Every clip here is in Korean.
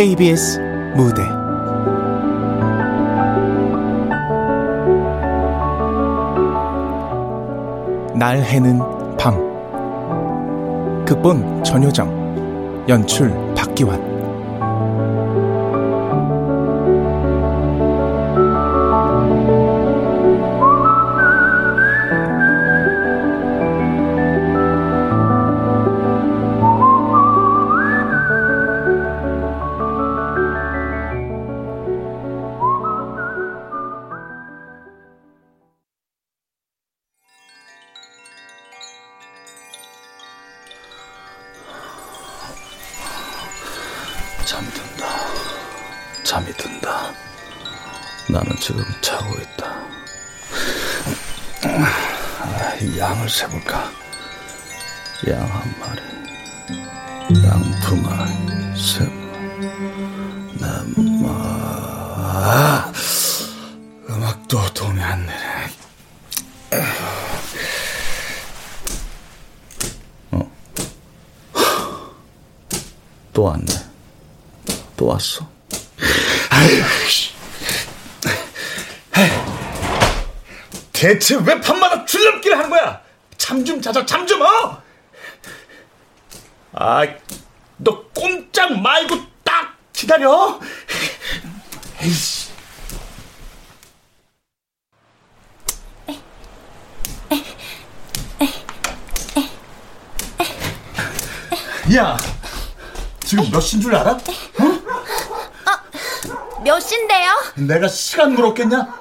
KBS 무대. 날 해는 밤. 극본 전효정. 연출 박기환 대체 왜 밤마다 줄넘기를 하는 거야? 잠 좀 자자, 잠 좀, 어? 아, 너 꼼짝 말고 딱 기다려. 에이씨. 야, 지금 몇 시인 줄 알아? 어? 어, 몇 시인데요? 내가 시간 물었겠냐?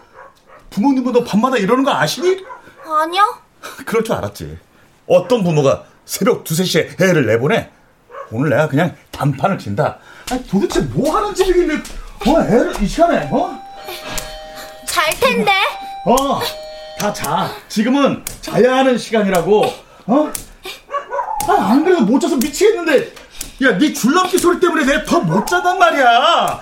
부모님은 너 밤마다 이러는 거 아시니? 아니요. 그럴 줄 알았지. 어떤 부모가 새벽 두세 시에 애를 내보내? 오늘 내가 그냥 단판을 친다. 아니, 도대체 뭐 하는 집이길래, 어, 애를 이 시간에, 어? 잘 텐데? 어, 다 자. 지금은 자야 하는 시간이라고, 어? 아, 안 그래도 못 자서 미치겠는데, 야, 네 줄넘기 소리 때문에 내가 더 못 자단 말이야.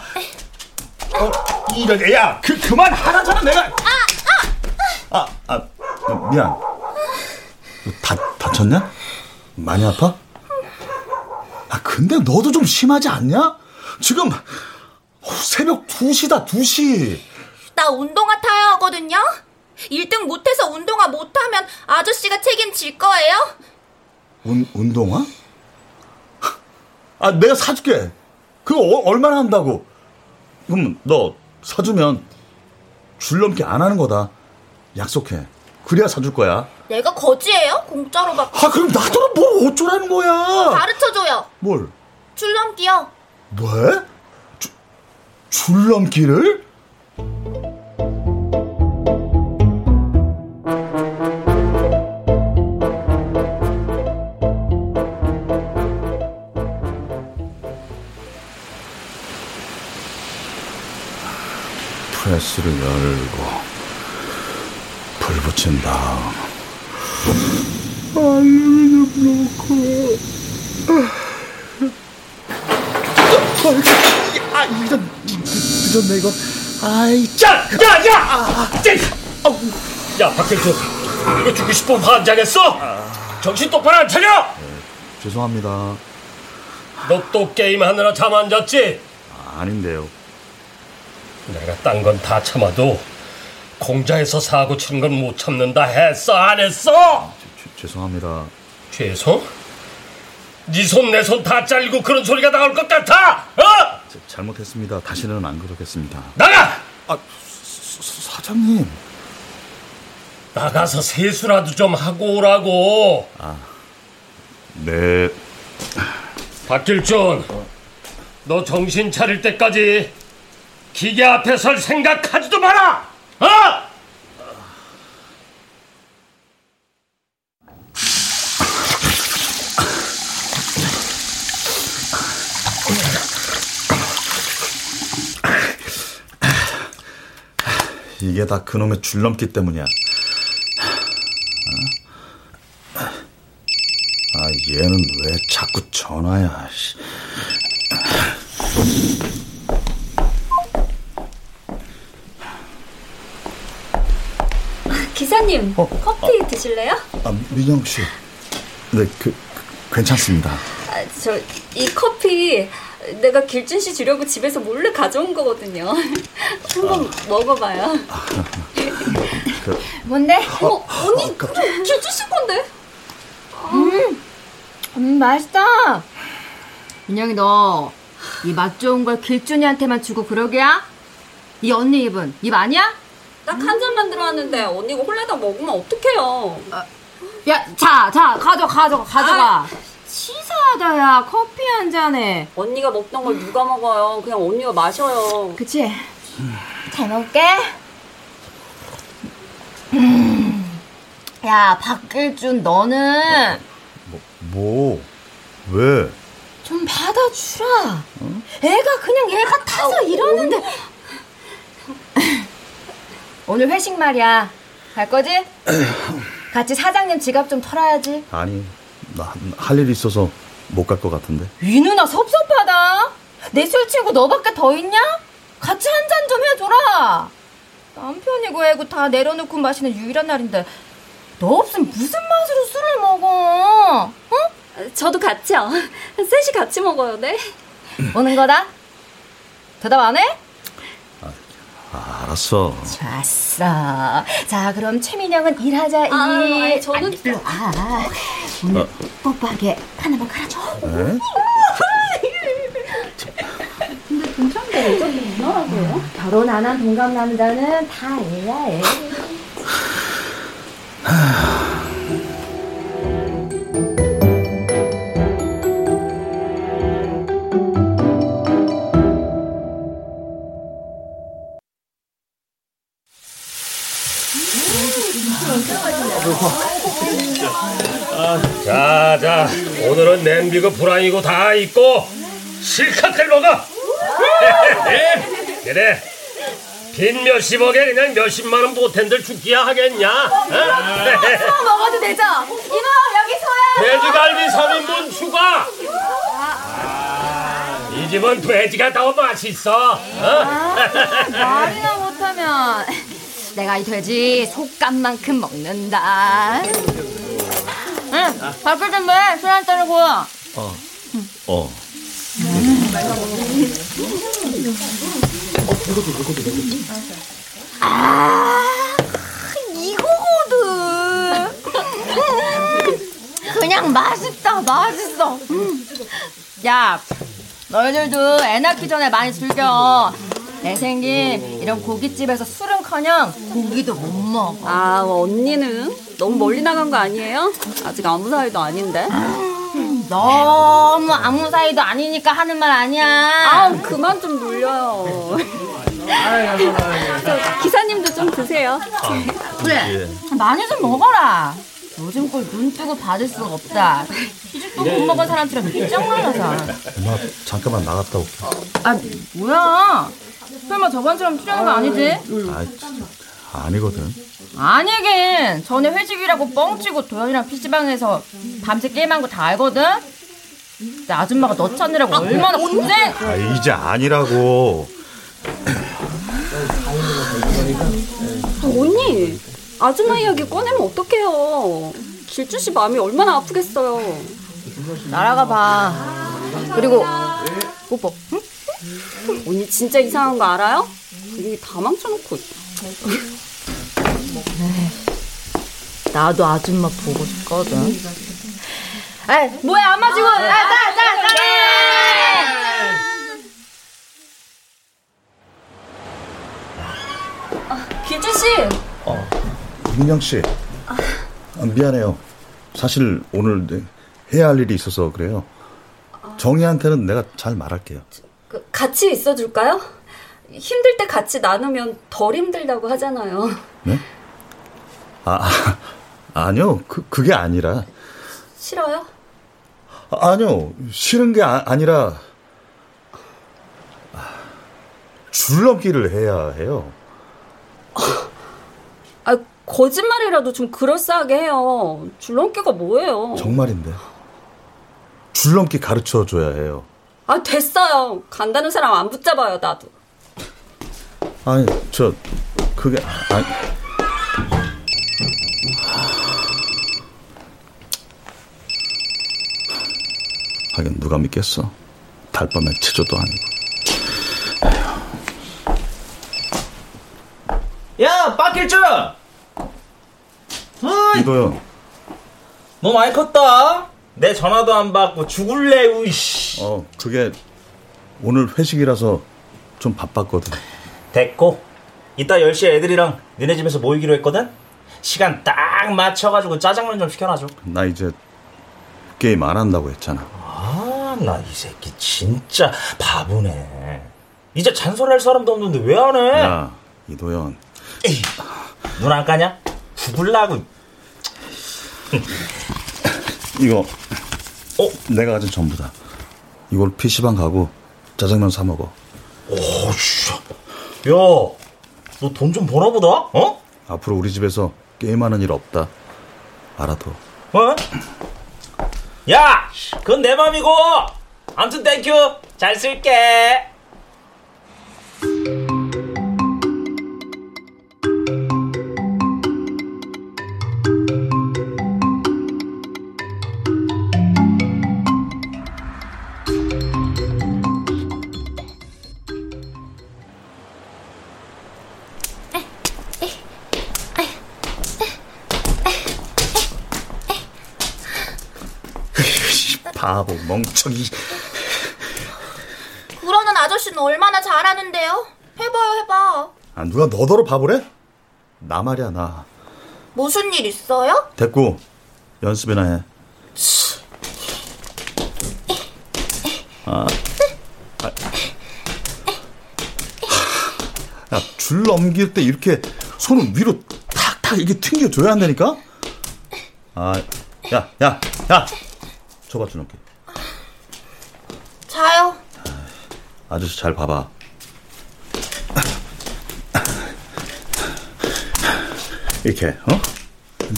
어, 이런 애야, 그, 그만 하라잖아, 내가. 아, 아, 아, 아 미안. 다, 다쳤냐? 많이 아파? 아, 근데 너도 좀 심하지 않냐? 지금, 새벽 2시다, 2시. 나 운동화 타야 하거든요? 1등 못해서 운동화 못하면 아저씨가 책임질 거예요? 운, 운동화? 아, 내가 사줄게. 그거 어, 얼마나 한다고? 그럼 너 사주면 줄넘기 안 하는 거다. 약속해. 그래야 사줄 거야. 내가 거지예요? 공짜로 받 아, 그럼 나더러 뭘 어쩌라는 거야? 가르쳐줘요. 뭘? 줄넘기요. 뭐? 주, 줄넘기를? 프레스를 열고 불 붙인 다음 알루미늄 넣고 아 이거 늦었네 이거 아이 야! 야! 야! 아, 야 박경수 이거 죽고 싶어 환장했어? 정신 똑바로 안 차려? 네, 죄송합니다 너 또 게임하느라 잠 안 잤지? 아, 아닌데요 내가 딴 건 다 참아도 공자에서 사고 치는 건 못 참는다 했어 안 했어? 죄, 죄송합니다. 죄송? 네 손 내 손 다 잘리고 그런 소리가 나올 것 같아? 어? 자, 잘못했습니다. 다시는 안 그러겠습니다. 나가! 아, 사, 사장님. 나가서 세수라도 좀 하고 오라고. 아, 네. 박길준, 너 정신 차릴 때까지 기계 앞에 설 생각하지도 마라! 어? 이게 다 그놈의 줄넘기 때문이야. 아, 얘는 왜 자꾸 전화야. 기사님, 어, 커피 아, 드실래요? 아, 민영 씨. 네, 그, 그 괜찮습니다. 아, 저, 이 커피 내가 길준 씨 주려고 집에서 몰래 가져온 거거든요. 한번 먹어봐요. 뭔데? 어머, 언니, 그래, 길준 씨 건데? 음, 맛있다. 민영이 너, 이 맛 좋은 걸 길준이한테만 주고 그러게야? 이 언니 입은 입 아니야? 딱 한 잔만 들어왔는데 언니가 홀레다 먹으면 어떡해요. 야, 자, 자, 가져, 가져, 가져가. 치사하다, 야. 커피 한 잔에. 언니가 먹던 걸 누가 먹어요. 그냥 언니가 마셔요. 그치? 잘 먹을게. 음. 야, 박길준, 너는 뭐? 왜? 좀 받아주라. 애가 그냥 애가 타서 이러는데. 오늘 회식 말이야. 갈 거지? 같이 사장님 지갑 좀 털어야지. 아니, 나 할일 있어서 못 갈 것 같은데. 이 누나 섭섭하다. 내 술 친구 너밖에 더 있냐? 같이 한 잔 좀 해줘라. 남편이고 애고 다 내려놓고 마시는 유일한 날인데 너 없으면 무슨 맛으로 술을 먹어? 어? 저도 같이요. 셋이 같이 먹어요, 네? 오는 거다. 대답 안 해? 아, 알았어. 좋았어. 자, 그럼 최민영은 일하자 일. 아, 아니, 저는 일로 와. 오늘 뽀뽀하게 하나만 갈아줘. 에? 결혼 안 한 동갑 남자는 다 애야해. 오늘은 냄비고 불안이고 다 있고 실컷들 먹어. 그래. 빈 몇십억에 그냥 몇십만 원 보탠들 죽기야 하겠냐? 어? 먹어도 되죠? 이모 여기 소야. 돼지갈비 3인분 추가. 이 집은 돼지가 더 맛있어. 어? 말이나 못하면 내가 이 돼지 속감만큼 먹는다. 응, 밥을 좀 해. 술한 따르고. 어. 아, 이거거든. 그냥 맛있다, 맛있어. 음. 야, 너희들도 애 낳기 전에 많이 즐겨. 애 생긴 이런 고깃집에서 술은커녕 고기도 못 먹어. 아, 언니는 너무 멀리 나간 거 아니에요? 아직 아무 사이도 아닌데. 너무 아무 사이도 아니니까 하는 말 아니야. 아, 그만 좀 놀려요. 저 기사님도 좀 드세요. 그래, 많이 좀 먹어라. 요즘 걸 눈 뜨고 받을 수가 없다. 시집도 못 먹은 사람처럼 삐쩍 말라서. 엄마, 잠깐만 나갔다 올게. 아, 뭐야? 설마 저번처럼 출연한 거 아니지? 아, 진짜. 아니거든. 아니긴. 전에 회식이라고 뻥치고 도현이랑 PC방에서 밤새 게임한 거 다 알거든? 내 아줌마가 너 찾느라고 얼마나 고생! 아, 이제 아니라고. 아, 언니, 아줌마 이야기 꺼내면 어떡해요. 길주 씨 마음이 얼마나 아프겠어요. 날아가 봐. 그리고 뽀뽀. 응? 언니 진짜 이상한 거 알아요? 분위기 다 망쳐놓고. 나도 아줌마 보고 싶거든. 아, 뭐야 안 마시고? 아, 자, 자, 자. 길주 씨, 민영 씨. 아, 미안해요. 사실 오늘 네, 해야 할 일이 있어서 그래요. 정희한테는 내가 잘 말할게요. 그, 같이 있어 줄까요? 힘들 때 같이 나누면 덜 힘들다고 하잖아요. 네? 아, 아 아니요. 그, 그게 아니라. 싫어요? 아, 아니요. 싫은 게 아, 아니라. 아, 줄넘기를 해야 해요. 아, 거짓말이라도 좀 그럴싸하게 해요. 줄넘기가 뭐예요? 정말인데. 줄넘기 가르쳐 줘야 해요. 아, 됐어요. 간다는 사람 안 붙잡아요, 나도. 아니, 저, 그게, 아니. 하긴 누가 믿겠어. 달밤에 체조도 아니고. 야! 어이, 이도현, 너 많이 컸다. 내 전화도 안 받고 죽을래, 우이씨. 어, 그게 오늘 회식이라서 좀 바빴거든. 됐고. 이따 10시에 애들이랑 니네 집에서 모이기로 했거든? 시간 딱 맞춰가지고 짜장면 좀 시켜놔줘. 나 이제 게임 안 한다고 했잖아. 아, 나 이 새끼 진짜 바보네. 이제 잔소리할 사람도 없는데 왜 안 해? 야, 이도현. 에이, 눈안 까냐? 죽을라고. 이거 어? 내가 가진 전부다. 이걸 PC방 가고 짜장면 사 먹어. 오씨. 야, 너돈 좀 버나 보다? 어? 앞으로 우리 집에서 게임하는 일 없다. 알아둬. 어? 야! 그건 내 맘이고! 암튼 땡큐! 잘 쓸게! 멍청이. 그러는 아저씨는 얼마나 잘하는데요? 해봐요, 해봐. 아, 누가 너더러 바보래? 나 말이야, 나. 무슨 일 있어요? 됐고, 연습이나 해. 아, 아. 야, 줄 넘길 때 이렇게 손을 위로 탁탁 이렇게 튕겨줘야 한다니까? 아, 야, 야, 야! 줘봐, 줄 넘게. 자요. 아저씨 잘 봐봐. 이렇게, 어?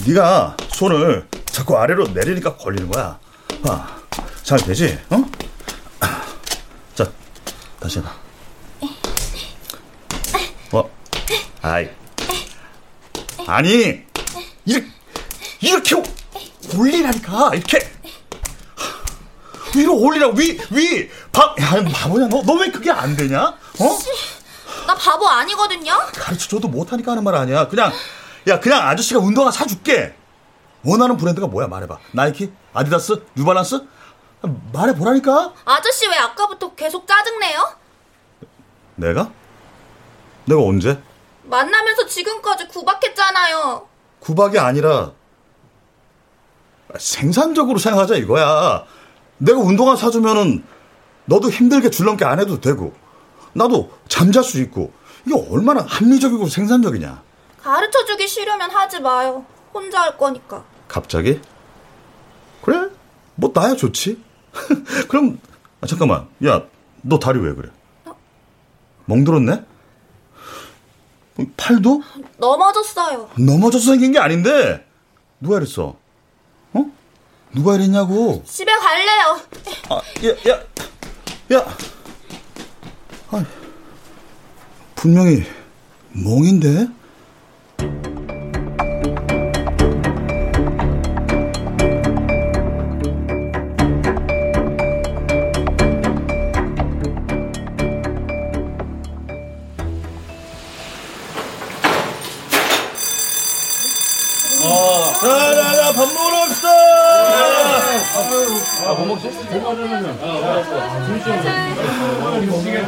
네가 손을 자꾸 아래로 내리니까 걸리는 거야. 봐, 잘 되지? 어? 자, 다시 해봐. 어? 아이, 아니, 이렇게 이렇게 올리라니까 이렇게. 위로 올리라고 위, 위! 바, 야, 바보냐, 너? 너 왜 그게 안 되냐? 어? 나 바보 아니거든요? 가르쳐줘도 못하니까 하는 말 아니야. 그냥, 야, 그냥 아저씨가 운동화 사줄게. 원하는 브랜드가 뭐야? 말해봐. 나이키? 아디다스? 뉴발란스? 말해보라니까? 아저씨 왜 아까부터 계속 짜증내요? 내가? 내가 언제? 만나면서 지금까지 구박했잖아요. 구박이 아니라, 생산적으로 생각하자 이거야. 내가 운동화 사주면은, 너도 힘들게 줄넘기 안 해도 되고, 나도 잠잘 수 있고, 이게 얼마나 합리적이고 생산적이냐. 가르쳐주기 싫으면 하지 마요. 혼자 할 거니까. 갑자기? 그래? 뭐 나야 좋지. 그럼 아, 잠깐만. 야, 너 다리 왜 그래? 멍들었네? 어, 팔도 넘어졌어요. 넘어져서 생긴 게 아닌데 누가 이랬어? 어? 누가 이랬냐고? 집에 갈래요. 아, 야, 야, 야. 아, 분명히 멍인데?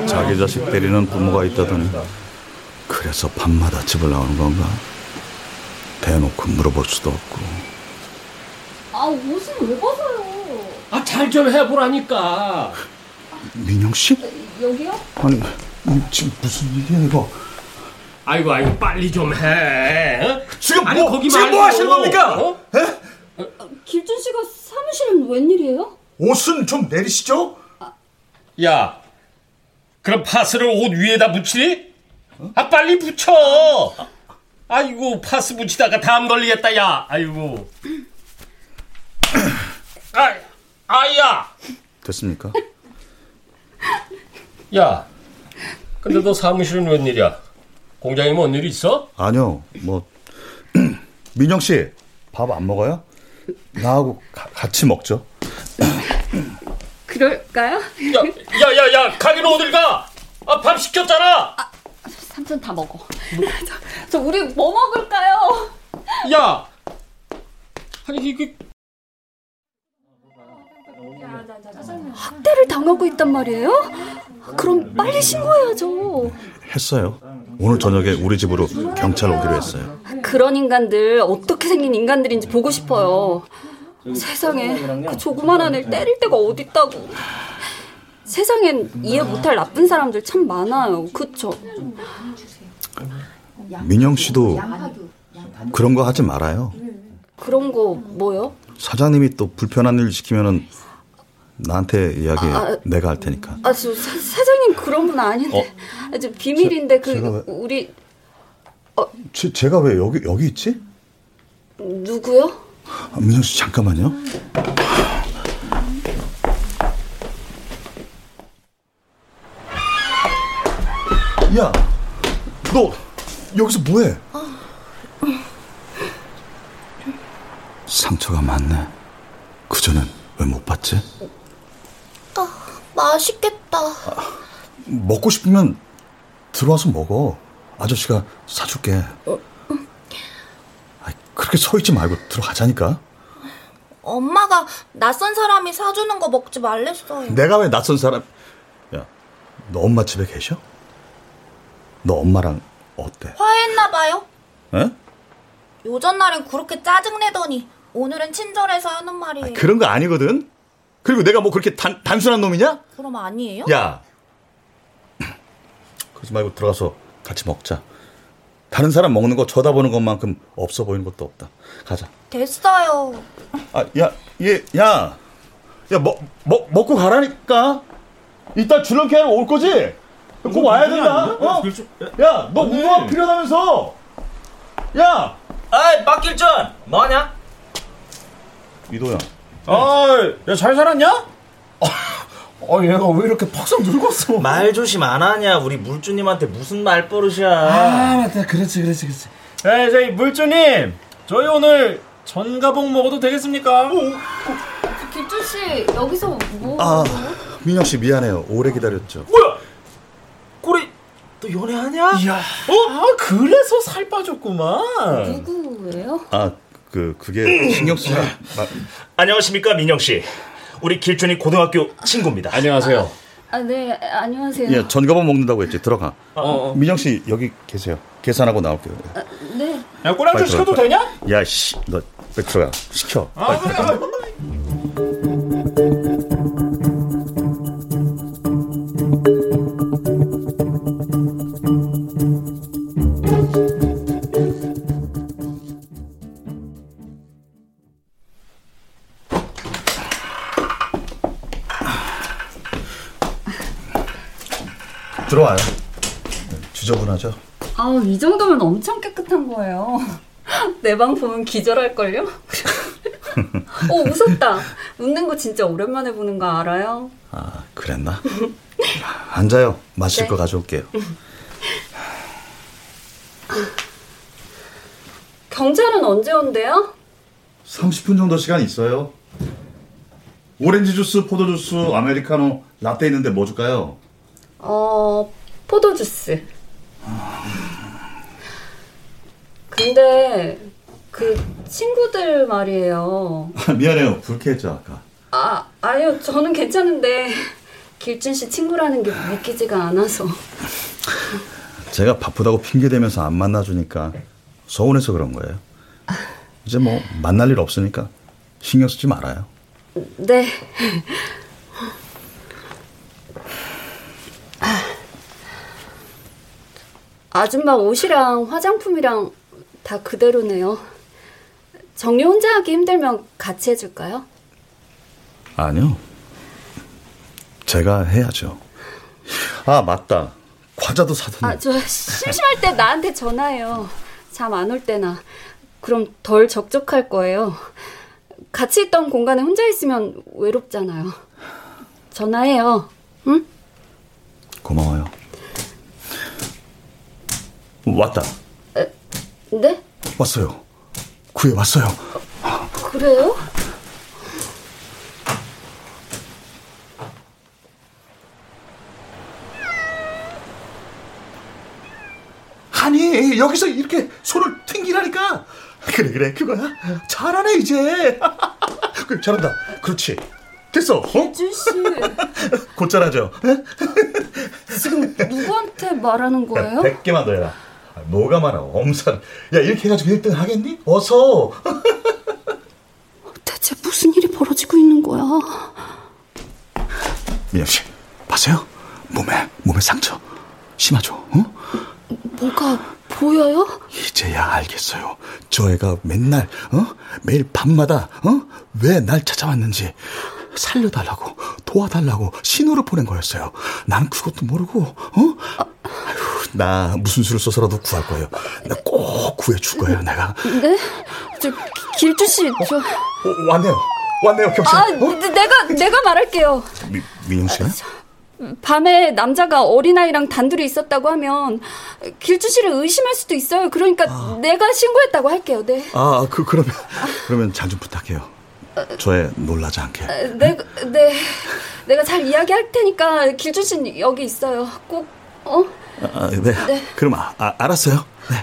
자기 자식 때리는 부모가 있다더니 그래서 밤마다 집을 나오는 건가? 대놓고 물어볼 수도 없고 아, 옷은 왜 벗어요? 아 잘 좀 해보라니까. 민영 씨? 여기요? 아니 지금 무슨 일이야 이거? 아이고 아이고 빨리 좀 해. 어? 지금 아니, 뭐, 거기 지금 뭐 말고. 하시는 겁니까? 어? 길준 씨가 사무실은 웬일이에요? 옷은 좀 내리시죠? 야, 그럼 파스를 옷 위에다 붙이니? 아 빨리 붙여. 아이고 파스 붙이다가 담 걸리겠다 야. 아이고. 아, 아야. 됐습니까? 야, 근데 너 사무실은 웬일이야? 공장에 뭔일 있어? 아니요 뭐 민영 씨 밥 안 먹어요? 나하고 가- 같이 먹죠. 그럴까요? 야, 야, 야, 야, 가기는 어딜 가? 아, 밥 시켰잖아! 삼촌 다 먹어. 저, 저 우리 뭐 먹을까요? 야! 아니, 이게. 학대를 당하고 있단 말이에요? 그럼 빨리 신고해야죠. 했어요. 오늘 저녁에 우리 집으로 경찰 오기로 했어요. 그런 인간들 어떻게 생긴 인간들인지 보고 싶어요. 세상에 그 조그만한 애 때릴 데가 어딨다고. 세상엔 이해 못할 나쁜 사람들 참 많아요. 그쵸? 민영 씨도 그런 거 하지 말아요. 그런 거 뭐요? 사장님이 또 불편한 일 시키면은 나한테 이야기 아, 내가 할 테니까. 아, 저 사, 사장님 그런 분 아닌데. 아, 저 비밀인데 그 제가 왜- 우리 제, 제가 왜 여기 여기 있지? 누구요? 아, 민영 씨 잠깐만요. 야, 너 여기서 뭐해? 상처가 많네. 그 전엔 왜 못 봤지? 맛있겠다. 먹고 싶으면 들어와서 먹어. 아저씨가 사줄게. 아이, 그렇게 서 있지 말고 들어가자니까. 엄마가 낯선 사람이 사주는 거 먹지 말랬어요. 내가 왜 낯선 사람? 야, 너 엄마 집에 계셔? 너 엄마랑 어때? 화했나 봐요. 에? 요전 날엔 그렇게 짜증내더니 오늘은 친절해서 하는 말이에요. 그런 거 아니거든. 그리고 내가 뭐 그렇게 단, 단순한 놈이냐? 그럼 아니에요? 야, 그러지 말고 들어가서 같이 먹자. 다른 사람 먹는 거 쳐다보는 것만큼 없어 보이는 것도 없다. 가자. 됐어요. 아, 야, 얘, 야, 야, 먹, 먹, 먹고 가라니까. 이따 줄넘기하러 올 거지? 꼭 와야 된다. 어? 야, 너 운동화 필요하다면서. 야, 아이, 박길준! 뭐하냐? 이도야. 아, 야, 잘 살았냐? 아, 얘가 왜 이렇게 팍상 늙었어? 말 조심 안 하냐? 우리 물주님한테 무슨 말버릇이야. 아, 맞다. 그렇지, 그렇지, 그렇지. 에, 저희 물주님, 저희 오늘 전가봉 먹어도 되겠습니까? 길준 씨 여기서 뭐? 아, 민영 씨 미안해요. 오래 기다렸죠. 뭐야? 꼬리, 너 연애하냐? 이야, 어? 아, 그래서 살 빠졌구만. 누구예요? 아, 그 그게 신경 쓰지 마. 안녕하십니까, 민영씨. 우리 길준이 고등학교 친구입니다. 안녕하세요. 아, 네 안녕하세요. 예, 전가방 먹는다고 했지. 들어가. 어, 민영 씨 여기 계세요. 계산하고 나올게요. 네. 야, 빨리 시켜도 되냐? 야, 씨, 너 빨리 들어가. 시켜. 아, 그래. 정도면 엄청 깨끗한 거예요. 내 방 보면 기절할걸요? 어 웃었다. 웃는 거 진짜 오랜만에 보는 거 알아요? 아, 그랬나? 앉아요. 마실 네. 거 가져올게요. 경찰은 언제 온대요? 30분 정도 시간 있어요. 오렌지 주스, 포도 주스, 아메리카노, 라떼 있는데 뭐 줄까요? 어 포도 주스. 근데 그 친구들 말이에요. 미안해요. 불쾌했죠, 아까. 아 아니요 저는 괜찮은데 길준 씨 친구라는 게 믿기지가 않아서. 제가 바쁘다고 핑계대면서 안 만나주니까 서운해서 그런 거예요. 이제 뭐 만날 일 없으니까 신경 쓰지 말아요. 네. 아줌마 옷이랑 화장품이랑 다 그대로네요. 정리 혼자 하기 힘들면 같이 해줄까요? 아니요. 제가 해야죠. 아, 맞다. 과자도 사뒀네. 아, 저 심심할 때 나한테 전화해요. 잠 안 올 때나. 그럼 덜 적적할 거예요. 같이 있던 공간에 혼자 있으면 외롭잖아요. 전화해요. 응? 고마워요. 왔다. 네? 왔어요. 구해왔어요. 그래요? 아니 여기서 이렇게 손을 튕기라니까 그래 그래 그거야 잘하네 이제 그래 잘한다 그렇지 됐어 어? 예준씨 곧잘하죠 지금 누구한테 말하는 거예요? 야, 개만 더 해라 아, 뭐가 많아, 엄살. 야, 이렇게 해가지고 1등 하겠니? 어서. 대체 무슨 일이 벌어지고 있는 거야? 미영 씨, 봤어요? 몸에, 몸에 상처. 심하죠? 어? 뭐가 보여요? 이제야 알겠어요. 저 애가 맨날, 어? 매일 밤마다, 어? 왜 날 찾아왔는지. 살려달라고, 도와달라고 신호를 보낸 거였어요. 난 그것도 모르고, 어? 아휴, 나 무슨 수를 써서라도 구할 거예요. 나 꼭 구해줄 거예요, 내가. 네? 저 길준 씨, 저 어, 왔네요. 왔네요, 경찰. 아, 내가 내가 말할게요. 미, 민영 씨야? 밤에 남자가 어린아이랑 단둘이 있었다고 하면 길준 씨를 의심할 수도 있어요. 그러니까 내가 신고했다고 할게요. 네. 아, 그, 그러면, 그러면 잘 좀 부탁해요. 저애 놀라지 않게. 내, 네. 내가 잘 이야기할 테니까 씨 여기 있어요. 꼭 어? 아, 네. 네. 그럼 아, 아, 알았어요. 네.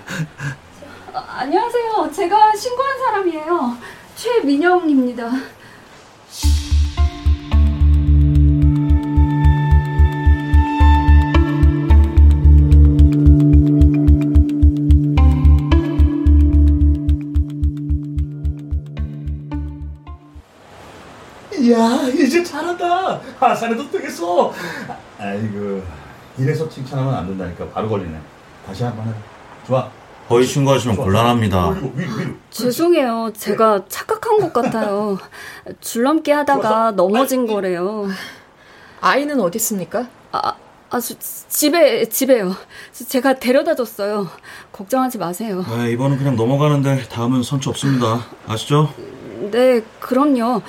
아, 안녕하세요. 제가 신고한 사람이에요. 최민영입니다. 이제 잘한다. 하산해도 되겠어. 아이고, 이래서 칭찬하면 안 된다니까. 바로 걸리네. 다시 한 번 해봐. 좋아. 허위 신고하시면 곤란합니다. 위로, 위로, 위로. 죄송해요. 제가 착각한 것 같아요. 줄넘기 하다가 넘어진 거래요. 아이는 어디 있습니까? 아, 아, 저, 집에, 집에요. 제가 데려다 줬어요. 걱정하지 마세요. 아, 이번은 그냥 넘어가는데 다음은 선처 없습니다. 아시죠? 네, 그럼요.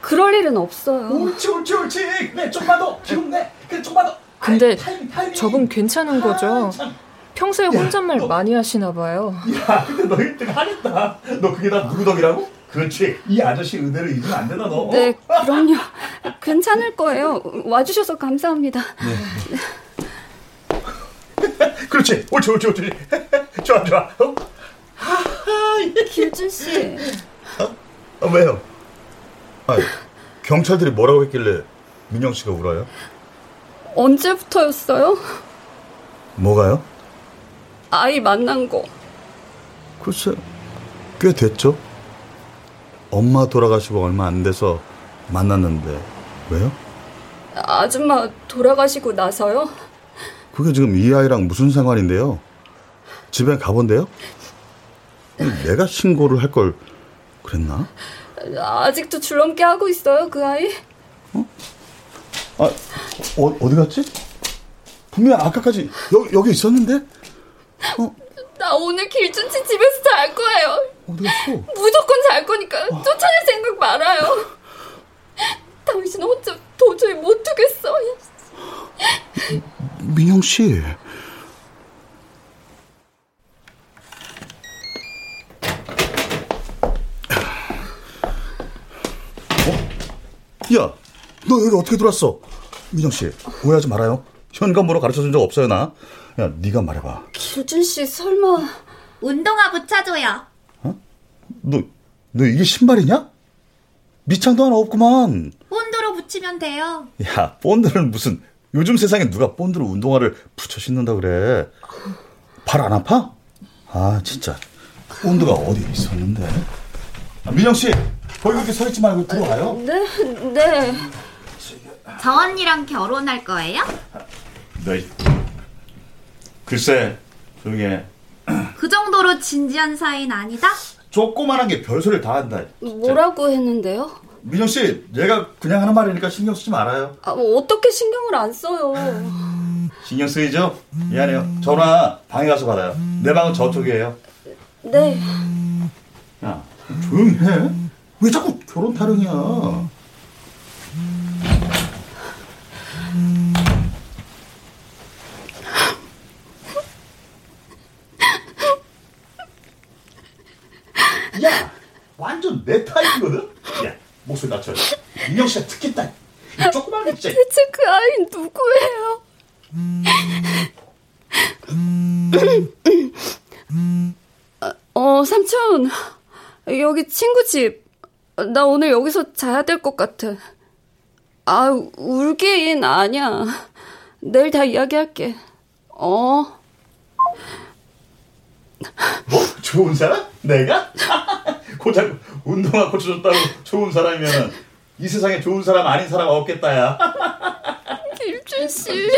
그럴 일은 없어요. 옳지, 옳지, 옳지. 네, 좀만 더. 지금 네. 그래, 좀만 더. 근데 아이, 타이밍, 타이밍. 저분 괜찮은 거죠? 아, 참. 평소에 혼잣말 너- 많이 하시나 봐요. 야, 근데 너 1등 하겠다. 너 그게 다 누구 덕이라고? 그렇지. 이 아저씨 은혜를 잊으면 안 되나, 너? 네, 그럼요. 괜찮을 거예요. 와주셔서 감사합니다. 그렇지. 옳지, 옳지, 옳지. 좋아, 좋아. 어? 길준 씨. 아, 왜요? 아, 경찰들이 뭐라고 했길래 민영 씨가 울어요? 언제부터였어요? 뭐가요? 아이 만난 거. 글쎄, 꽤 됐죠? 엄마 돌아가시고 얼마 안 돼서 만났는데, 왜요? 아줌마 돌아가시고 나서요? 그게 지금 이 아이랑 무슨 상관인데요? 집에 가본대요? 내가 신고를 할 걸 그랬나? 아직도 줄넘기 하고 있어요, 그 아이? 아, 어, 어디 갔지? 분명 아까까지 여, 여기 있었는데? 나 오늘 길준 씨 집에서 잘 거예요. 어디 갔어? 무조건 잘 거니까 쫓아낼 생각 말아요. 당신 혼자 도저히 못 두겠어. 민영 씨. 야, 너 여기 어떻게 들어왔어? 민영 씨, 오해하지 말아요. 현관번호 가르쳐준 적 없어요, 나. 야, 네가 말해봐. 길준 씨 설마 운동화 붙여줘요. 너, 너 이게 신발이냐? 밑창도 하나 없구만. 본드로 붙이면 돼요. 야, 본드는 무슨 요즘 세상에 누가 본드로 운동화를 붙여 신는다 그래? 발 안 아파? 아, 진짜. 본드가 어디 있었는데? 아, 민영 씨, 거기 그렇게 서 있지 말고 들어와요. 네, 네. 저 언니랑 결혼할 거예요? 너, 글쎄, 조용히 해. 그 정도로 진지한 사이는 아니다? 조그만한 게 별소리를 다 한다. 뭐라고 했는데요? 민영 씨, 얘가 그냥 하는 말이니까 신경 쓰지 말아요. 아, 뭐 어떻게 신경을 안 써요? 신경 쓰이죠? 미안해요. 전화 방에 가서 받아요. 내 방은 저쪽이에요. 네. 야, 조용히 해. 왜 자꾸 결혼 타령이야? 야, 완전 내 타입이거든? 야, 목소리 낮춰. 민영 씨가 듣겠다. 이 조그만 게 진짜. 대체 그 아이는 누구예요? 삼촌, 여기 친구 집. 나 오늘 여기서 자야 될 것 같아. 아, 울긴 아니야. 내일 다 이야기할게. 어? 뭐? 좋은 사람? 내가? 고작 운동화 고쳐줬다고 좋은 사람이면 이 세상에 좋은 사람 아닌 사람 없겠다, 야. 김준 씨.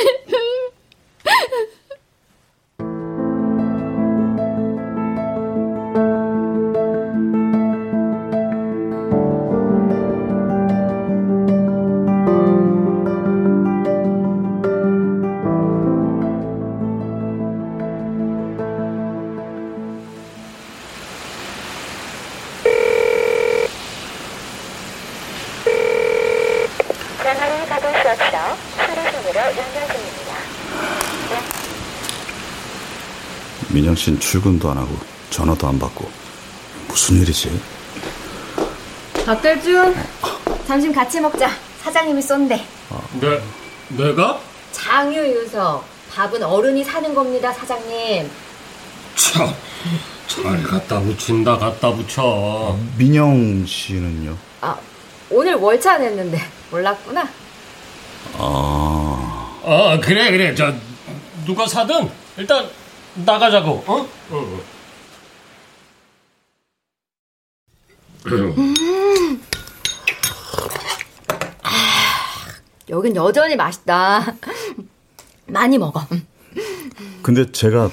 씨는 출근도 안 하고 전화도 안 받고 무슨 일이지? 박달준, 점심 같이 먹자. 사장님이 쏜대. 내, 내가? 장유유서. 밥은 어른이 사는 겁니다, 사장님. 참, 잘 갖다 붙인다, 갖다 붙여. 민영 씨는요? 아, 오늘 월차 냈는데 몰랐구나. 아, 아, 그래, 그래. 저, 누가 사든 일단 나가자고, 어? 어. 여긴 여전히 맛있다. 많이 먹어. 근데 제가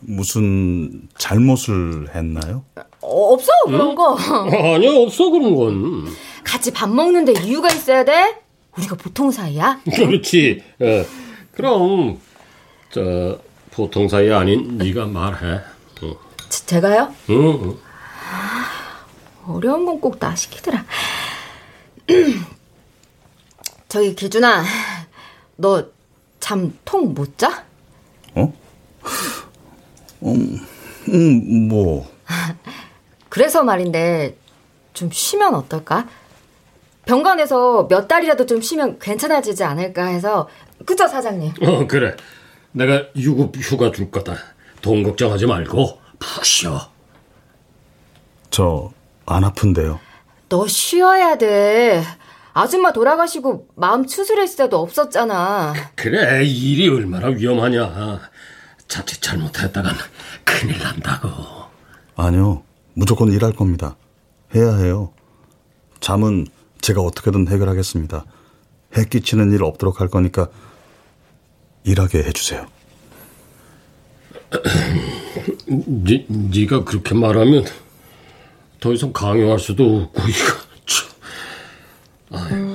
무슨 잘못을 했나요? 어, 없어, 그런 거. 아니야, 없어, 그런 건. 같이 밥 먹는데 이유가 있어야 돼? 우리가 보통 사이야? 그렇지. 어. 그럼, 저, 보통 사이 아닌 네가 말해. 어. 제- 제가요? 응, 어려운 건 꼭 나 시키더라. 저기 기준아, 너 잠 통 못 자? 어? 음, 음, 뭐. 그래서 말인데 좀 쉬면 어떨까? 병관에서 몇 달이라도 좀 쉬면 괜찮아지지 않을까 해서 그죠 사장님? 어, 그래. 내가 유급 휴가 줄 거다. 돈 걱정하지 말고 푹 쉬어. 저 안 아픈데요. 너 쉬어야 돼. 아줌마 돌아가시고 마음 추스릴 때도 없었잖아. 그래, 일이 얼마나 위험하냐. 자칫 잘못했다간 큰일 난다고. 아니요. 무조건 일할 겁니다. 해야 해요. 잠은 제가 어떻게든 해결하겠습니다. 해 끼치는 일 없도록 할 거니까 일하게 해주세요. 니, 네가 그렇게 말하면 더 이상 강요할 수도 없고 이거 참. 얘는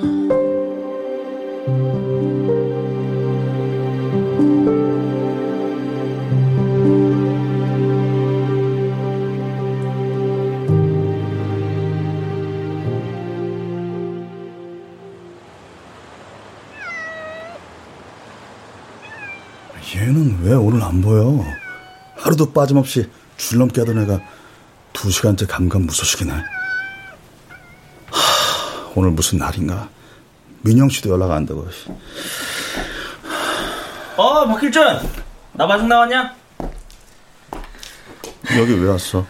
보여? 하루도 빠짐없이 줄넘기 하던 애가 두 시간째 감감 무소식이네. 하, 오늘 무슨 날인가? 민영 씨도 연락 안 되고. 어, 박길준! 나 마중 나왔냐? 여기 왜 왔어?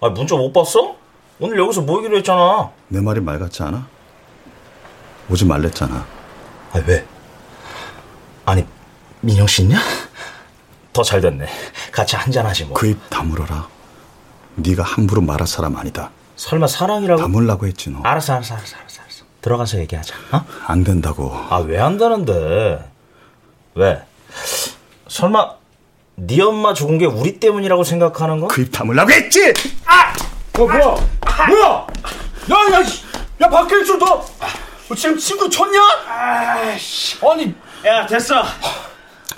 아, 문자 못 봤어? 오늘 여기서 모이기로 했잖아. 내 말이 말 같지 않아? 오지 말랬잖아. 아, 왜? 아니, 민영 씨 있냐? 더 잘 됐네. 같이 한잔하지 뭐. 그 입 다물어라. 네가 함부로 말할 사람 아니다. 설마 사랑이라고? 다물라고 했지 너. 알았어, 알았어, 알았어, 알았어, 알았어. 들어가서 얘기하자. 어? 안 된다고. 아, 왜 안 되는데? 왜? 설마 네 엄마 죽은 게 우리 때문이라고 생각하는 거? 그 입 다물라고 했지! 어, 뭐야? 뭐야? 야, 야, 이- 야, 박길준, 너, 너 지금 친구 쳤냐? 아니, 야, 됐어.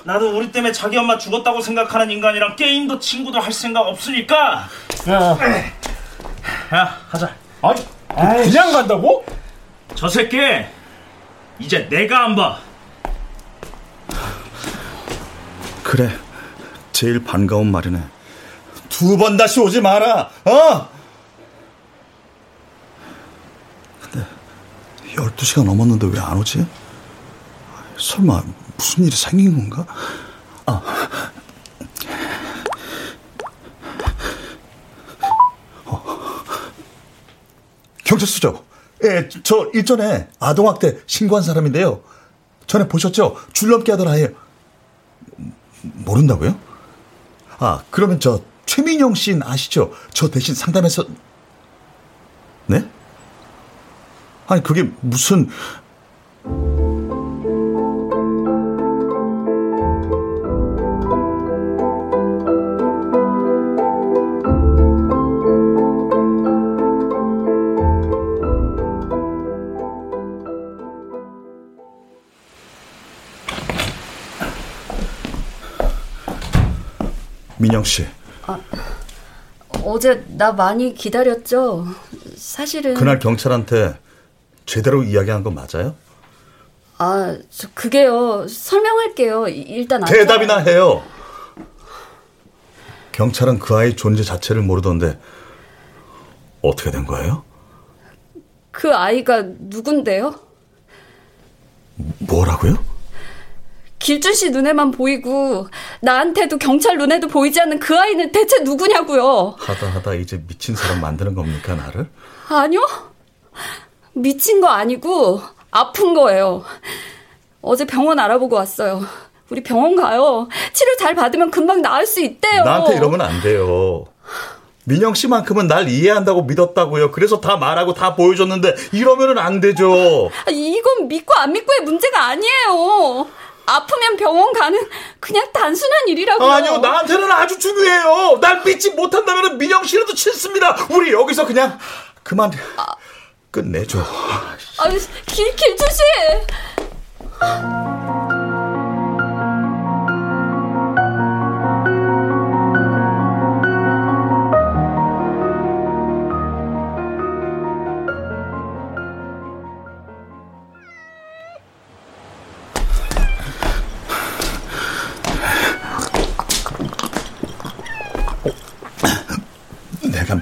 나도 우리 때문에 자기 엄마 죽었다고 생각하는 인간이랑 게임도 친구도 할 생각 없으니까. 야, 야, 하자. 아니, 그냥 간다고? 저 새끼 이제 내가 안 봐. 그래. 제일 반가운 말이네. 두 번 다시 오지 마라, 어? 12시가 넘었는데 왜 안 오지? 설마 무슨 일이 생긴 건가? 아. 어. 경찰서죠. 예, 저 일전에 아동학대 신고한 사람인데요. 전에 보셨죠? 줄넘기 하던 아이. 모른다고요? 아, 그러면 저 최민영 씨는 아시죠? 저 대신 상담해서 네? 아니 그게 무슨 민영 씨. 아, 어제 나 많이 기다렸죠? 사실은 그날 경찰한테 제대로 이야기한 거 맞아요? 아, 저 그게요. 설명할게요. 일단 아까- 대답이나 해요. 경찰은 그 아이 존재 자체를 모르던데 어떻게 된 거예요? 그 아이가 누군데요? 뭐라고요? 길준 씨 눈에만 보이고 나한테도 경찰 눈에도 보이지 않는 그 아이는 대체 누구냐고요? 하다 하다 이제 미친 사람 만드는 겁니까 나를? 아니요. 미친 거 아니고 아픈 거예요. 어제 병원 알아보고 왔어요. 우리 병원 가요. 치료 잘 받으면 금방 나을 수 있대요. 나한테 이러면 안 돼요. 민영 씨만큼은 날 이해한다고 믿었다고요. 그래서 다 말하고 다 보여줬는데 이러면은 안 되죠. 아, 이건 믿고 안 믿고의 문제가 아니에요. 아프면 병원 가는 그냥 단순한 일이라고요. 아니요, 나한테는 아주 중요해요. 날 믿지 못한다면 민영 씨라도 싫습니다. 우리 여기서 그냥 그만 끝내죠. 아, 길, 길준 씨!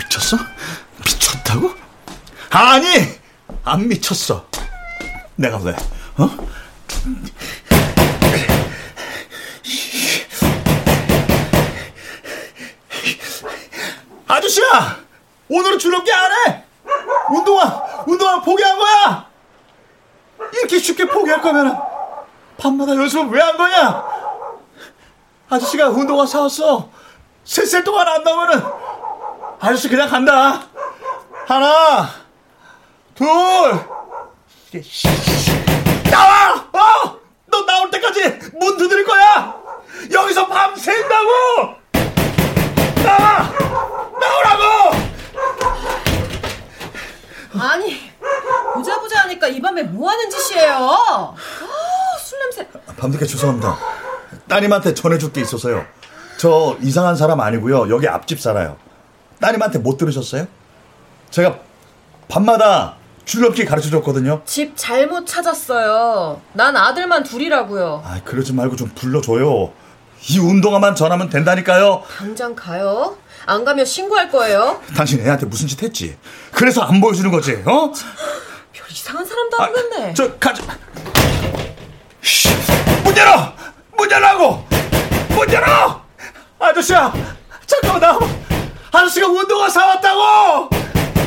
미쳤어? 미쳤다고? 아니, 안 미쳤어. 내가 왜? 어? 아저씨야, 오늘은 줄넘기 안 해. 운동화, 운동화 포기한 거야. 이렇게 쉽게 포기할 거면 밤마다 연습을 왜한 거냐? 아저씨가 운동화 사왔어. 셋셀 동안 안 나오면은 아저씨 그냥 간다. 하나, 둘, 나와! 어! 너 나올 때까지 문 두드릴 거야! 여기서 밤 샌다고! 나와! 나오라고! 아니 보자 보자 하니까 이 밤에 뭐 하는 짓이에요? 아, 술 냄새. 밤늦게 죄송합니다. 따님한테 전해줄 게 있어서요. 저 이상한 사람 아니고요. 여기 앞집 살아요. 따님한테 못 들으셨어요? 제가 밤마다 줄넘기 가르쳐 줬거든요. 집 잘못 찾았어요. 난 아들만 둘이라고요. 아, 그러지 말고 좀 불러줘요. 이 운동화만 전하면 된다니까요. 당장 가요. 안 가면 신고할 거예요. 당신 애한테 무슨 짓 했지? 그래서 안 보여주는 거지, 어? 별 이상한 사람도 아니겠네. 저, 가자. 쉬, 문 열어! 문 열라고! 문 열어! 아저씨야! 잠깐만 나와! 아저씨가 운동화 사왔다고!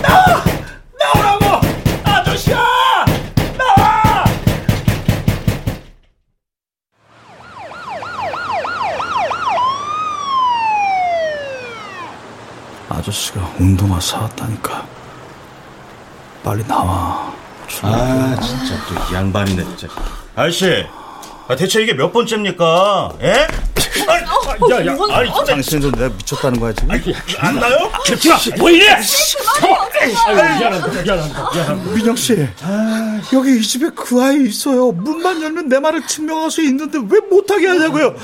나와! 나오라고! 아저씨야! 나와! 아저씨가 운동화 사왔다니까. 빨리 나와. 아, 진짜 또이 양반이네, 진짜. 아저씨, 아, 대체 이게 몇 번째입니까? 예? 아니, 야, 야, 아니, 당신도 내가 미쳤다는 거야, 지금? 안 나요? 캡치마, 뭐 이래? 아유, 미안합니다, 미안합니다, 미안합니다. 민영 씨, 여기 이 집에 그 아이 있어요. 문만 열면 내 말을 증명할 수 있는데 왜 못하게 하냐고요?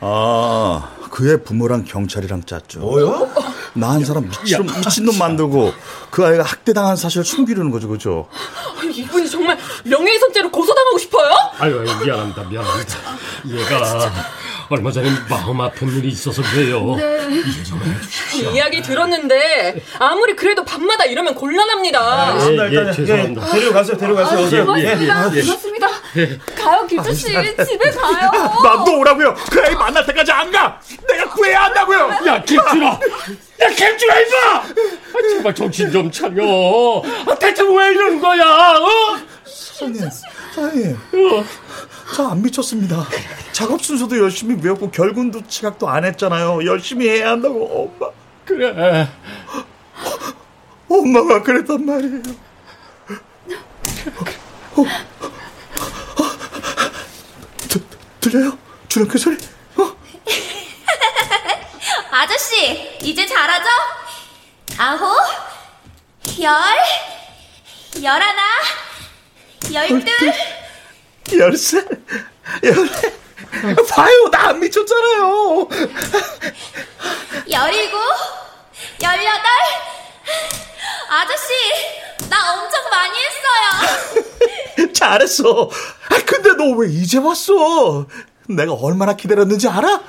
아, 그의 부모랑 경찰이랑 짰죠. 뭐요? 나 한 사람 미친, 미친놈 만들고 그 아이가 학대당한 사실을 숨기려는 거죠, 그죠? 이분이 정말 명예훼손죄로 고소당하고 싶어요? 아유, 아유 미안합니다, 미안합니다. 얘가 얼마 전에 마음 아픈 일이 있어서 그래요. 네. 이해 좀 해주십시오. 이야기 들었는데 아무리 그래도 밤마다 이러면 곤란합니다. 알겠습니다, 일단은. 예, 죄송합니다. 예, 데려가세요, 데려가세요. 아. 예, 고맙습니다. 예, 예. 고맙습니다. 가요, 길준 씨. 집에 가요. 나도 오라고요. 그 아이 만날 때까지 안 가. 내가 구해야 한다고요. 야, 김준아. 야, 김준아, 임마! 제발 정신 좀 차려. 아, 대체 왜 이러는 거야? 어? 사장님, 사장님. 저 안 미쳤습니다. 작업 순서도 열심히 외웠고 결근도 지각도 안 했잖아요. 열심히 해야 한다고 엄마. 그래. 엄마가 그랬단 말이에요. 어, 어, 들, 들려요? 주렁크 소리? 어? 아저씨, 이제 잘하죠? 아홉, 열, 열하나, 열둘, 열세, 열네. 봐요, 나 안 미쳤잖아요. 열일곱, 열여덟. 아저씨, 나 엄청 많이 했어요. 잘했어. 아, 근데 너 왜 이제 왔어? 내가 얼마나 기다렸는지 알아?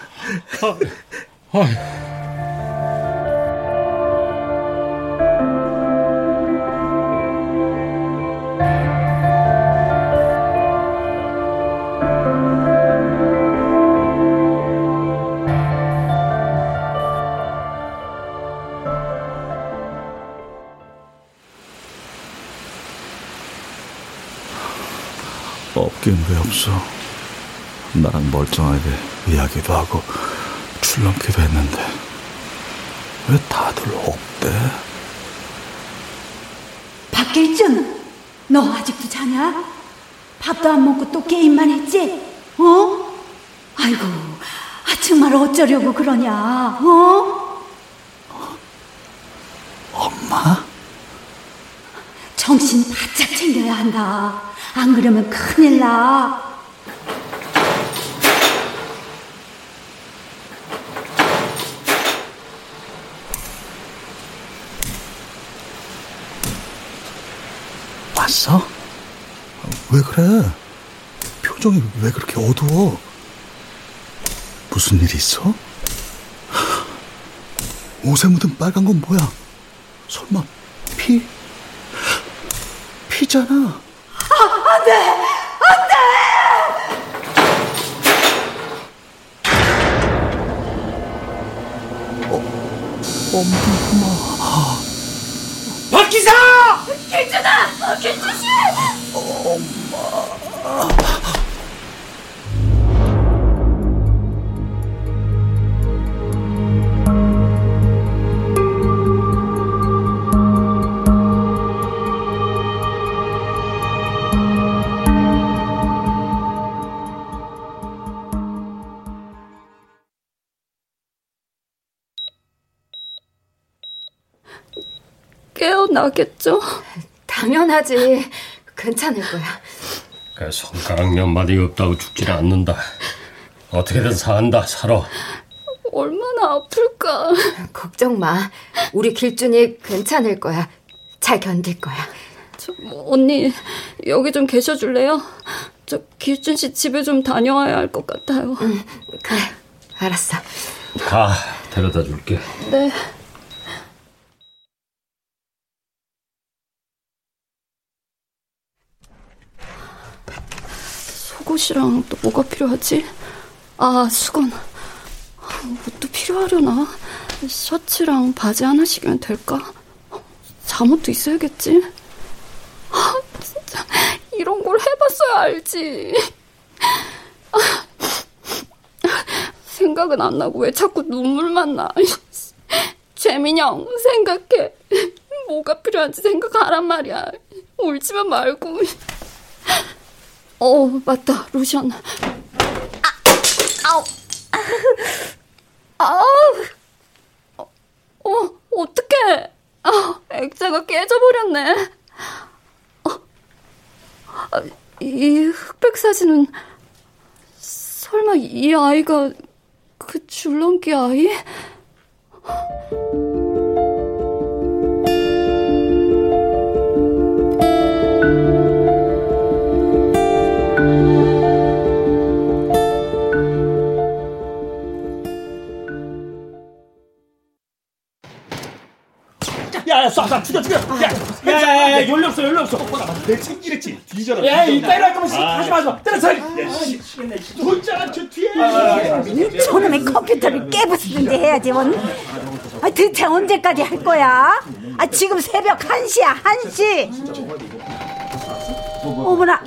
없긴 왜 없어. 나랑 멀쩡하게 이야기도 하고 출렁기도 했는데 왜 다들 없대? 박길준, 너 아직도 자냐? 밥도 안 먹고 또 게임만 했지? 어? 아이고, 아, 정말 어쩌려고 그러냐, 어? 엄마? 정신 바짝 챙겨야 한다. 안 그러면 큰일 나. 왔어? 왜 그래? 표정이 왜 그렇게 어두워? 무슨 일 있어? 옷에 묻은 빨간 건 뭐야? 설마 피? 피잖아. 아, 안 돼! 안 돼! 엄마. 박기사! 길준아! 길준씨! 당연하지. 괜찮을 거야. 그 손가락 몇 마디 없다고 죽지는 않는다. 어떻게든 산다, 살아. 얼마나 아플까. 걱정 마. 우리 길준이 괜찮을 거야. 잘 견딜 거야. 저, 뭐, 언니, 여기 좀 계셔줄래요? 저 길준 씨 집에 좀 다녀와야 할 것 같아요. 응, 그래. 알았어. 가, 데려다 줄게. 네. 속 옷이랑 또 뭐가 필요하지? 아, 수건. 옷도 필요하려나? 셔츠랑 바지 하나씩이면 될까? 잠옷도 있어야겠지? 아, 진짜 이런 걸 해봤어야 알지. 아, 생각은 안 나고 왜 자꾸 눈물만 나. 재민형 생각해. 뭐가 필요한지 생각하란 말이야. 울지만 말고. 어, 맞다. 로션. 아, 아우. 아우. 어, 어 어떡해. 아, 액자가 깨져버렸네. 어, 아, 이 흑백 사진은 설마 이 아이가 그 줄넘기 아이? 야야 쏴쏴 죽여 죽여 야야야야 연료 없어 연료 없어 내 챙기랬지 뒤져라 야 이따 이럴 거면 하지 마지 때려서 너 있잖아 저 뒤에 저놈의 컴퓨터를 깨부수든지 해야지 원. 아, 대체 언제까지 할 거야? 아 지금 새벽 1시야 1시 어머나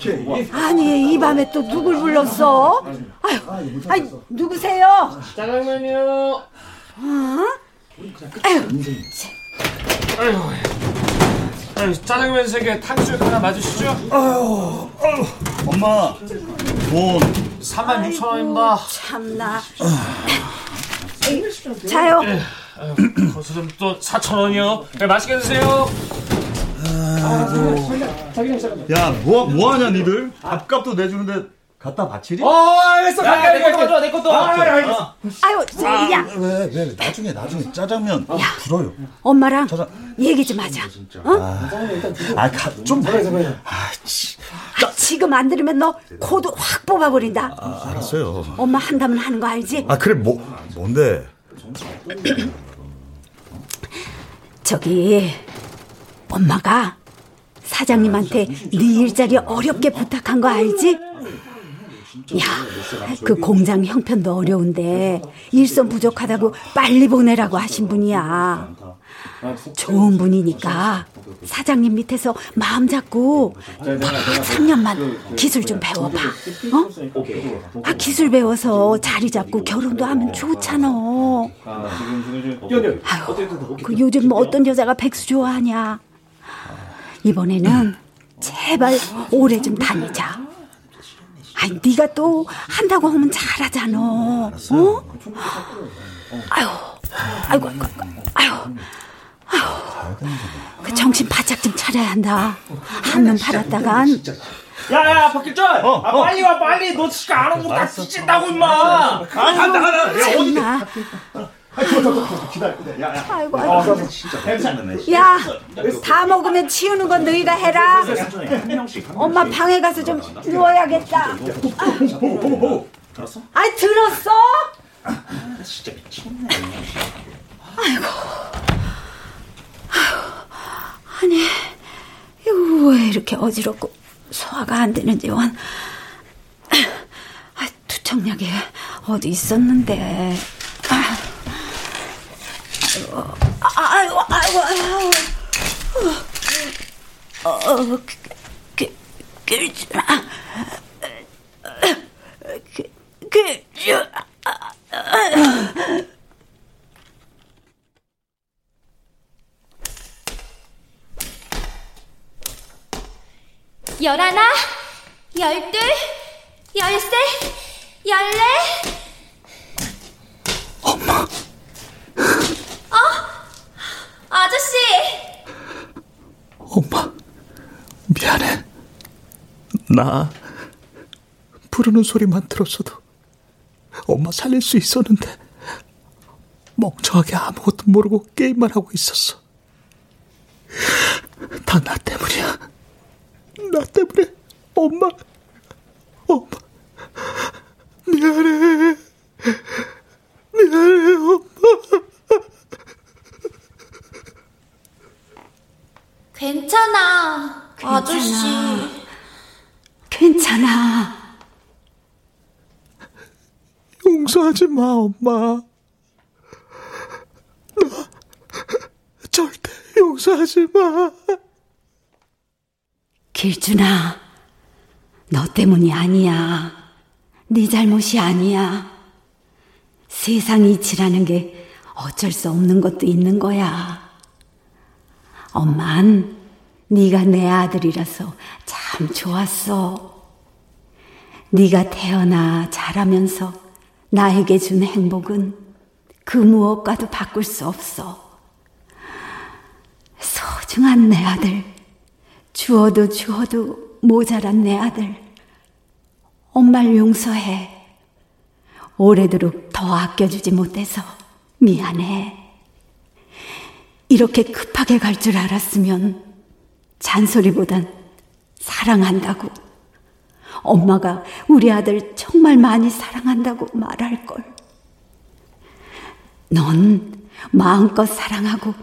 아니 이 밤에 또 누굴 불렀어 아유 아니 누구세요 짜장면이요 어? 아유 아유, 아유 짜장면 세개 탕수육 하나 맞으시죠? 아유, 아유 엄마 돈. 3만 6천 원입니다. 참나. 자요. 예, 아유, 거스름 또 4천 원이요. 네, 맛있게 드세요. 야, 뭐, 뭐 하냐, 니들? 밥값도 내주는데 갖다 바치리? 어, 알겠어. 야, 야, 내 것도 가져와, 내 것도. 아, 아, 알겠어. 아유 야 왜, 왜, 왜, 나중에, 나중에 짜장면 불어요. 엄마랑 얘기 좀 하자 어? 아, 가, 좀. 아, 지금 안 들으면 너 코도 확 뽑아버린다 아, 알았어요. 엄마 한다면 하는 거 알지? 아, 그래, 뭐, 뭔데? 저기 엄마가 사장님한테 네 일자리 어렵게 부탁한 거 알지? 야, 그 공장 형편도 어려운데 일손 부족하다고 빨리 보내라고 하신 분이야. 좋은 분이니까 사장님 밑에서 마음 잡고 딱 3년만 기술 좀 배워봐. 어? 아, 기술 배워서 자리 잡고 결혼도 하면 좋잖아. 아유, 그 요즘 뭐 어떤 여자가 백수 좋아하냐. 이번에는 제발 오래 좀 다니자. 아니, 네가 또 한다고 하면 잘하잖아. 어? 아유, 아이고, 아이고, 아유, 아유, 그 정신 바짝 좀 차려야 한다. 한눈 팔았다간. 야야 박길준 아, 빨리 와 빨리. 너 지금 안 오면 다 찢긴다고 임마. 아 간다 간다. 야 어디 기다려, 야, 야. 아이고, 아, 아이고. 진짜 괜찮네. 야, 다 먹으면 치우는 건 너희가 해라. 엄마 방에 가서 좀 누워야겠다. 들었어? 아이, 들었어? 진짜 미치겠네. 아이고. 아니, 이거 왜 이렇게 어지럽고 소화가 안 되는지 원. 아, 투척약이 어디 있었는데. 아, 아이고, 아이고, 아이고, 아이고. 어, 그, 그, 열하나, 열둘, 열세, 열네. 엄마. 어? 아저씨. 엄마, 미안해. 나 부르는 소리만 들었어도 엄마 살릴 수 있었는데 멍청하게 아무것도 모르고 게임만 하고 있었어. 다 나 때문이야. 나 때문에 엄마, 엄마 미안해 엄마. 괜찮아, 아저씨. 괜찮아. 용서하지 마, 엄마. 나 절대 용서하지 마. 길준아, 너 때문이 아니야. 네 잘못이 아니야. 세상 이치라는 게 어쩔 수 없는 것도 있는 거야. 엄만 네가 내 아들이라서 참 좋았어. 네가 태어나 자라면서 나에게 준 행복은 그 무엇과도 바꿀 수 없어. 소중한 내 아들, 주어도 주어도 모자란 내 아들. 엄마를 용서해. 오래도록 더 아껴주지 못해서 미안해. 이렇게 급하게 갈 줄 알았으면 잔소리보단 사랑한다고. 엄마가 우리 아들 정말 많이 사랑한다고 말할 걸. 넌 마음껏 사랑하고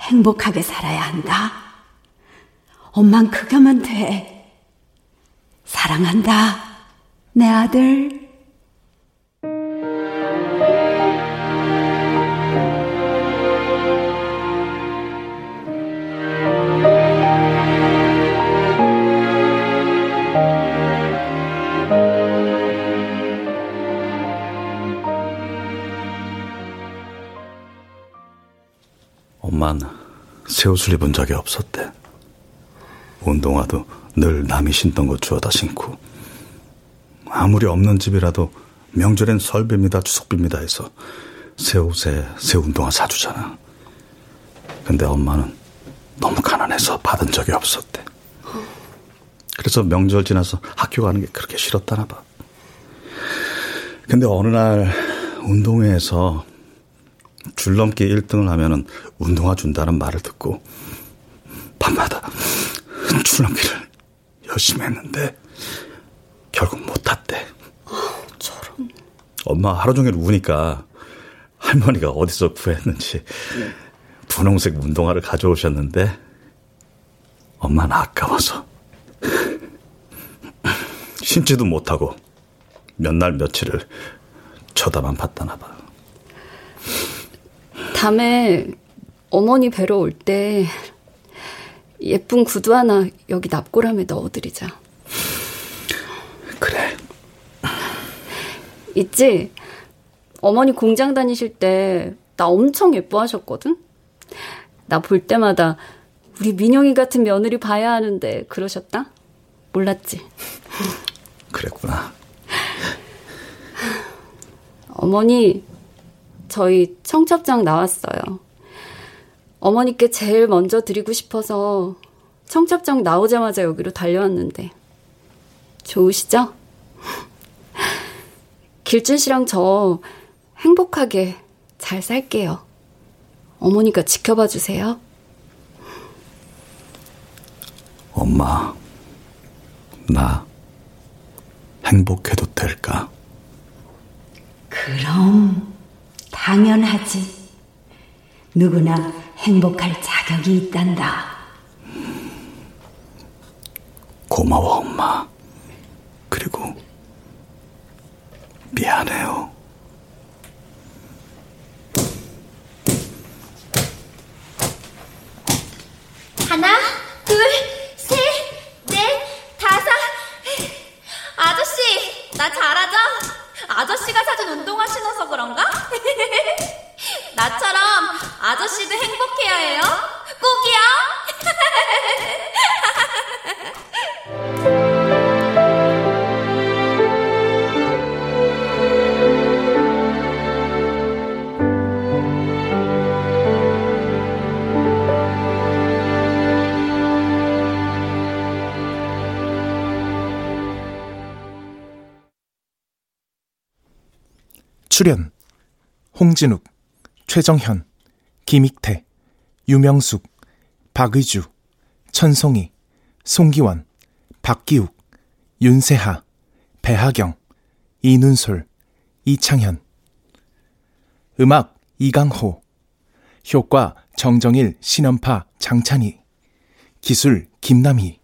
행복하게 살아야 한다. 엄만 그거면 돼. 사랑한다. 내 아들. 엄마는 새 옷을 입은 적이 없었대. 운동화도 늘 남이 신던 거 주워다 신고 아무리 없는 집이라도 명절엔 설비입니다 추석비입니다 해서 새 옷에 새 운동화 사주잖아. 근데 엄마는 너무 가난해서 받은 적이 없었대. 그래서 명절 지나서 학교 가는 게 그렇게 싫었다나 봐. 근데 어느 날 운동회에서 줄넘기 1등을 하면은 운동화 준다는 말을 듣고 밤마다 줄넘기를 열심히 했는데 결국 못 탔대. 저런. 엄마 하루 종일 우니까 할머니가 어디서 구했는지 분홍색 운동화를 가져오셨는데 엄마는 아까워서 신지도 못하고 몇 날 며칠을 쳐다만 봤다나 봐. 다음에 어머니 뵈러 올 때 예쁜 구두 하나 여기 납골함에 넣어드리자. 그래. 있지? 어머니 공장 다니실 때 나 엄청 예뻐하셨거든? 나 볼 때마다 우리 민영이 같은 며느리 봐야 하는데 그러셨다? 몰랐지? 그랬구나. 어머니, 저희 청첩장 나왔어요. 어머니께 제일 먼저 드리고 싶어서 청첩장 나오자마자 여기로 달려왔는데. 좋으시죠? 길준 씨랑 저 행복하게 잘 살게요. 어머니가 지켜봐 주세요. 엄마, 나 행복해도 될까? 그럼 당연하지. 누구나 행복할 자격이 있단다. 고마워, 엄마. 그리고 미안해요. 하나, 둘, 셋, 넷, 다섯. 아저씨, 나 잘하죠? 아저씨가 사준 운동화 신어서 그런가? 나처럼 아저씨도 행복해야 해요. 꼭이요. 홍진욱, 최정현, 김익태, 유명숙, 박의주, 천송이, 송기원, 박기욱, 윤세하, 배하경, 이눈솔, 이창현. 음악 이강호. 효과 정정일, 신연파, 장찬희. 기술 김남희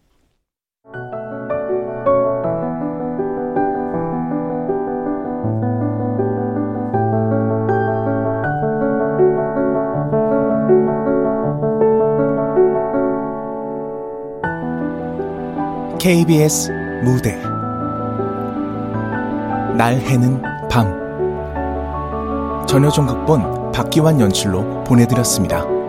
KBS 무대 날 해는 밤 전효종 극본 박기환 연출로 보내드렸습니다.